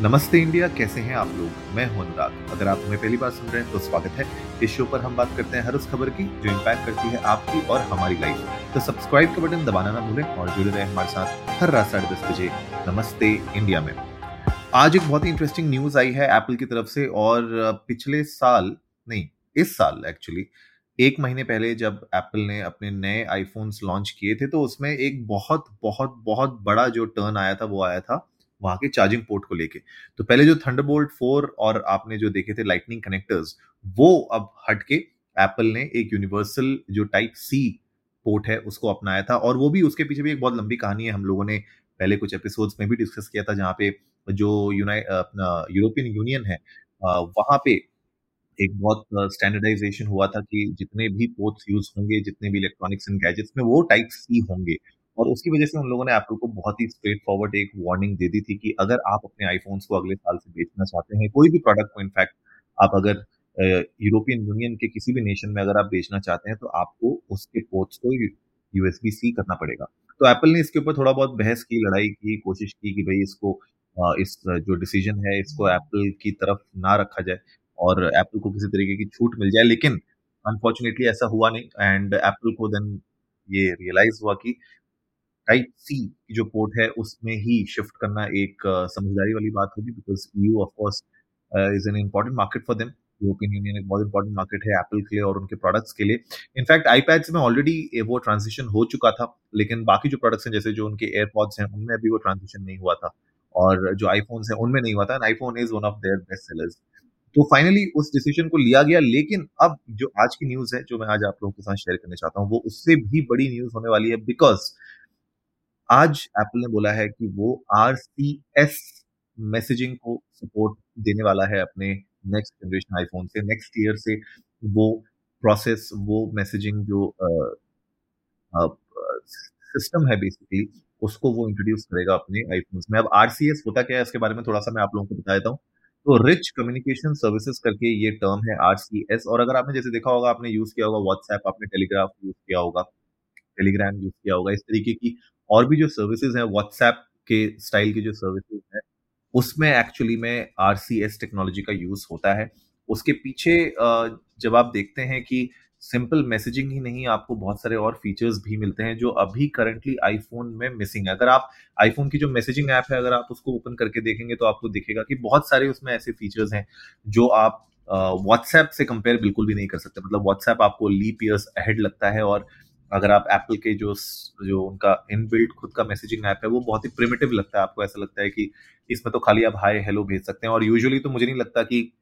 नमस्ते इंडिया, कैसे हैं आप लोग? मैं हूँ अनुराग। अगर आप हमें पहली बार सुन रहे हैं तो स्वागत है। इस शो पर हम बात करते हैं हर उस खबर की, जो इम्पैक्ट करती है आपकी और हमारी लाइफ तो सब्सक्राइब का बटन दबाना ना भूलें और जुड़े रहें हमारे साथ हर रात साढ़े दस बजे। नमस्ते इंडिया में। आज एक बहुत ही इंटरेस्टिंग न्यूज़ आई है एप्पल की तरफ़ से और पिछले साल, नहीं, इस साल एक्चुअली एक महीने पहले जब एप्पल ने अपने नए आईफोन्स लॉन्च किए थे तो उसमें एक बहुत बहुत बहुत बड़ा जो टर्न आया था, वो आया था वहाँ के चार्जिंग पोर्ट को लेके। तो पहले जो थंडरबोल्ट फोर और आपने जो देखे थे लाइटनिंग कनेक्टर्स वो अब हट के एप्पल ने एक यूनिवर्सल जो टाइप सी पोर्ट है, उसको अपनाया था। और वो भी उसके पीछे भी एक बहुत लंबी कहानी है, हम लोगों ने पहले कुछ एपिसोड्स में भी डिस्कस किया था, जहाँ पे जो अपना यूरोपियन यूनियन है वहाँ पे एक बहुत स्टैंडर्डाइजेशन हुआ था कि जितने भी पोर्ट्स यूज़ होंगे, जितने भी इलेक्ट्रॉनिक्स एंड गैजेट्स में, वो टाइप सी होंगे। और उसकी वजह से उन लोगों ने एप्पल को बहुत ही स्ट्रेट फॉरवर्ड एक वार्निंग दे दी थी कि अगर आप अपने आईफोन्स को अगले साल से बेचना चाहते हैं, कोई भी प्रोडक्ट को इनफैक्ट आप अगर यूरोपियन यूनियन के किसी भी नेशन में अगर आप बेचना चाहते हैं तो आपको उसके पोर्ट्स को यूएसबी सी करना पड़ेगा। तो एप्पल ने इसके ऊपर थोड़ा बहुत बहस की, लड़ाई की, कोशिश की कि भाई इसको इस जो डिसीज़न है, इसको एप्पल की तरफ़ ना रखा जाए और एप्पल को किसी तरीके की छूट मिल जाए, लेकिन अनफॉर्चुनेटली ऐसा हुआ नहीं। एंड एप्पल को देन ये रियलाइज़ हुआ कि टाइप सी की जो पोर्ट है, उसमें ही शिफ्ट करना एक समझदारी वाली बात होगी because you of course is an important market for them European Union एक बहुत इंपॉर्टेंट मार्केट है एप्पल के लिए और उनके प्रोडक्ट्स के लिए. इनफैक्ट आईपैड्स में ऑलरेडी वो ट्रांजिशन हो चुका था, लेकिन बाकी जो प्रोडक्ट्स हैं, जैसे जो उनके एयरपॉड्स हैं, उनमें अभी वो ट्रांजिशन नहीं हुआ था और जो आईफोन्स हैं, उनमें नहीं हुआ था. IPhone is one of their best sellers तो फाइनली उस डिसीज़न को लिया गया, लेकिन अब जो आज की न्यूज़ है, जो मैं आज आप लोगों के साथ शेयर करना चाहता हूँ, वो उससे भी बड़ी न्यूज़ होने वाली है बिकॉज़ आज एप्पल ने बोला है कि वो आर सी एस मैसेजिंग को सपोर्ट देने वाला है अपने नेक्स्ट जनरेशन आईफोन से नेक्स्ट ईयर से वो प्रोसेस वो मैसेजिंग जो सिस्टम है बेसिकली उसको वो इंट्रोड्यूस करेगा अपने आईफोन में। अब आर सी एस होता क्या है, इसके बारे में थोड़ा सा मैं आप लोगों को बता देता हूँ। तो रिच कम्युनिकेशन सर्विसेज़ करके ये टर्म है आर सी एस और अगर आपने जैसे देखा होगा, आपने यूज़ किया होगा व्हाट्सएप आपने टेलीग्राफ यूज़ किया होगा टेलीग्राम यूज़ किया होगा, इस तरीके की और भी जो सर्विसेज़ हैं व्हाट्सएप के स्टाइल की जो सर्विसेज़ है, उसमें एक्चुअली में आर टेक्नोलॉजी का यूज़ होता है। उसके पीछे जब आप देखते हैं कि सिंपल मैसेजिंग ही नहीं, आपको बहुत सारे और फीचर्स भी मिलते हैं जो अभी करंटली आईफोन में मिसिंग है। अगर आप आईफोन की जो मैसेजिंग ऐप है, अगर आप उसको ओपन करके देखेंगे तो आपको दिखेगा कि बहुत सारे उसमें ऐसे फीचर्स हैं जो आप व्हाट्सएप से कंपेयर बिल्कुल भी नहीं कर सकते। मतलब व्हाट्सएप आपको लीप ईयर्स अहेड लगता है और अगर आप एप्पल के जो जो उनका इनबिल्ट खुद का मैसेजिंग ऐप है, वो बहुत ही प्रिमेटिव लगता है। आपको ऐसा लगता है कि इसमें तो खाली आप हाई हेलो भेज सकते हैं और यूजुअली तो मुझे नहीं लगता कि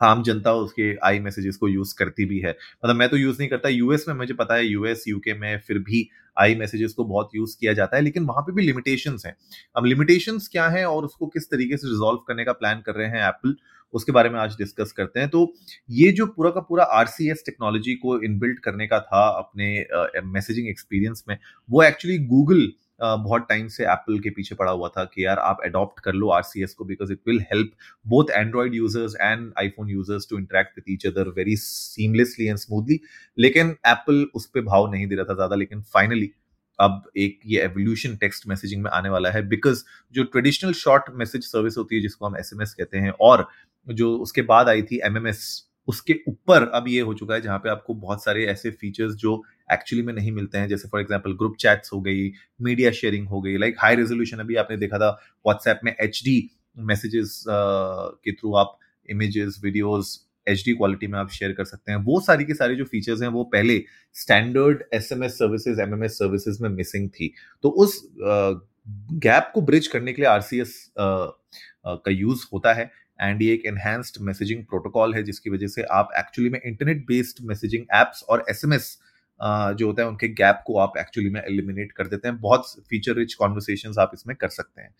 आम जनता उसके आई मैसेजेस को यूज़ करती भी है। मतलब मैं तो यूज़ नहीं करता यूएस में मुझे पता है यूएस यूके में फिर भी आई मैसेजेस को बहुत यूज़ किया जाता है लेकिन वहाँ पे भी लिमिटेशंस हैं। अब लिमिटेशंस क्या है और उसको किस तरीके से रिजोल्व करने का प्लान कर रहे हैं एप्पल उसके बारे में आज डिस्कस करते हैं। तो ये जो पूरा का पूरा आरसीएस टेक्नोलॉजी को इनबिल्ट करने का था अपने मैसेजिंग uh, एक्सपीरियंस में वो एक्चुअली गूगल बहुत टाइम से एप्पल के पीछे पड़ा हुआ था कि यार आप अडॉप्ट कर लो आरसीएस को because it will help both Android users and iPhone users to interact with each other very seamlessly and smoothly लेकिन एप्पल उस पर भाव नहीं दे रहा था ज़्यादा, लेकिन फाइनली अब एक ये एवोल्यूशन टेक्स्ट मैसेजिंग में आने वाला है बिकॉज़ जो ट्रेडिशनल शॉर्ट मैसेज सर्विस होती है जिसको हम एसएमएस कहते हैं और जो उसके बाद आई थी एमएमएस उसके ऊपर अब ये हो चुका है जहाँ पे आपको बहुत सारे ऐसे फीचर्स जो एक्चुअली में नहीं मिलते हैं। जैसे फॉर एग्ज़ाम्पल ग्रुप चैट्स हो गई मीडिया शेयरिंग हो गई लाइक हाई रेजोल्यूशन अभी आपने देखा था व्हाट्सएप में एचडी मैसेजेस के थ्रू आप इमेजेस वीडियोस एचडी क्वालिटी में आप शेयर कर सकते हैं। वो सारी के सारे जो फीचर्स हैं वो पहले standard S M S services M M S services में मिसिंग थी। तो उस गैप को ब्रिज करने के लिए आरसीएस का यूज़ होता है। एंड ये एक एनहेंस्ड मैसेजिंग प्रोटोकॉल है, जिसकी वजह से आप एक्चुअली में इंटरनेट बेस्ड मैसेजिंग एप्स और एसएमएस जो होता है, उनके गैप को आप एक्चुअली में एलिमिनेट कर देते हैं। बहुत फीचर रिच कॉन्वर्सेशन आप इसमें कर सकते हैं।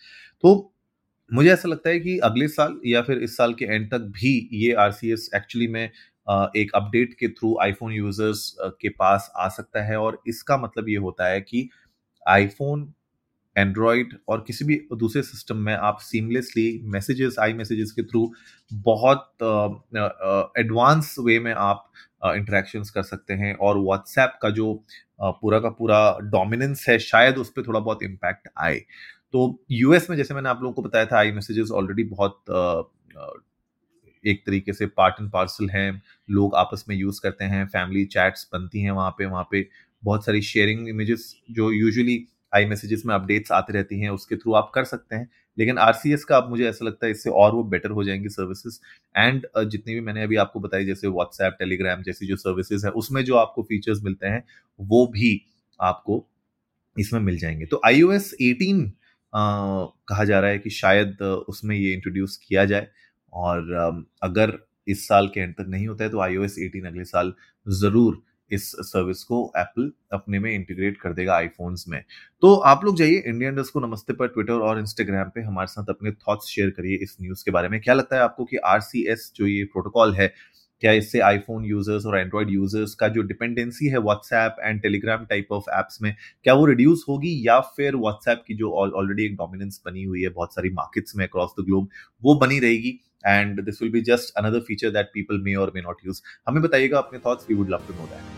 तो मुझे ऐसा लगता है कि अगले साल या फिर इस साल के एंड तक भी ये आरसीएस एक्चुअली में एक अपडेट के थ्रू आईफोन यूज़र्स के पास आ सकता है। और इसका मतलब ये होता है कि आईफोन एंड्रॉयड और किसी भी दूसरे सिस्टम में आप सीमलेसली मैसेजेस आई मैसेजेस के थ्रू बहुत एडवांस uh, वे uh, में आप इंटरेक्शंस कर सकते हैं और व्हाट्सएप का जो uh, पूरा का पूरा डोमिनेंस है शायद उस पर थोड़ा बहुत इम्पैक्ट आए। तो यूएस में जैसे मैंने आप लोगों को बताया था आई मैसेजेस ऑलरेडी बहुत uh, एक तरीके से पार्ट एंड पार्सल हैं। लोग आपस में यूज़ करते हैं फैमिली चैट्स बनती हैं वहाँ पे वहाँ पे बहुत सारी शेयरिंग इमेजेस जो यूजुअली आई मैसेजेस में अपडेट्स आती रहती हैं, उसके थ्रू आप कर सकते हैं। लेकिन आरसीएस का अब मुझे ऐसा लगता है इससे और वो बेटर हो जाएँगी सर्विसेज़ एंड जितनी भी मैंने अभी आपको बताई, जैसे व्हाट्सएप टेलीग्राम जैसी जो सर्विसेज़ है, उसमें जो आपको फीचर्स मिलते हैं, वो भी आपको इसमें मिल जाएँगे। तो आई ओ एस एटीन कहा जा रहा है कि शायद उसमें ये इंट्रोड्यूस किया जाए। और अगर इस साल के एंड तक नहीं होता है तो आई ओ एस एटीन अगले साल ज़रूर इस सर्विस को एप्पल अपने में इंटीग्रेट कर देगा आईफोन्स में। तो आप लोग जाइए इंडियन डस्ट को नमस्ते पर ट्विटर और इंस्टाग्राम पे हमारे साथ अपने थॉट्स शेयर करिए इस न्यूज़ के बारे में। क्या लगता है आपको कि आरसीएस जो ये प्रोटोकॉल है, क्या इससे आईफोन यूज़र्स और एंड्रॉइड यूज़र्स का जो डिपेंडेंसी है WhatsApp and Telegram type of apps में, क्या वो रिड्यूस होगी या फिर व्हाट्सएप की जो ऑलरेडी एक डोमिनेंस बनी हुई है, बहुत सारी मार्केट्स में अक्रॉस द ग्लोब वो बनी रहेगी। And this will be just another feature that people may or may not use हमें बताइएगा अपने thoughts we would love to know that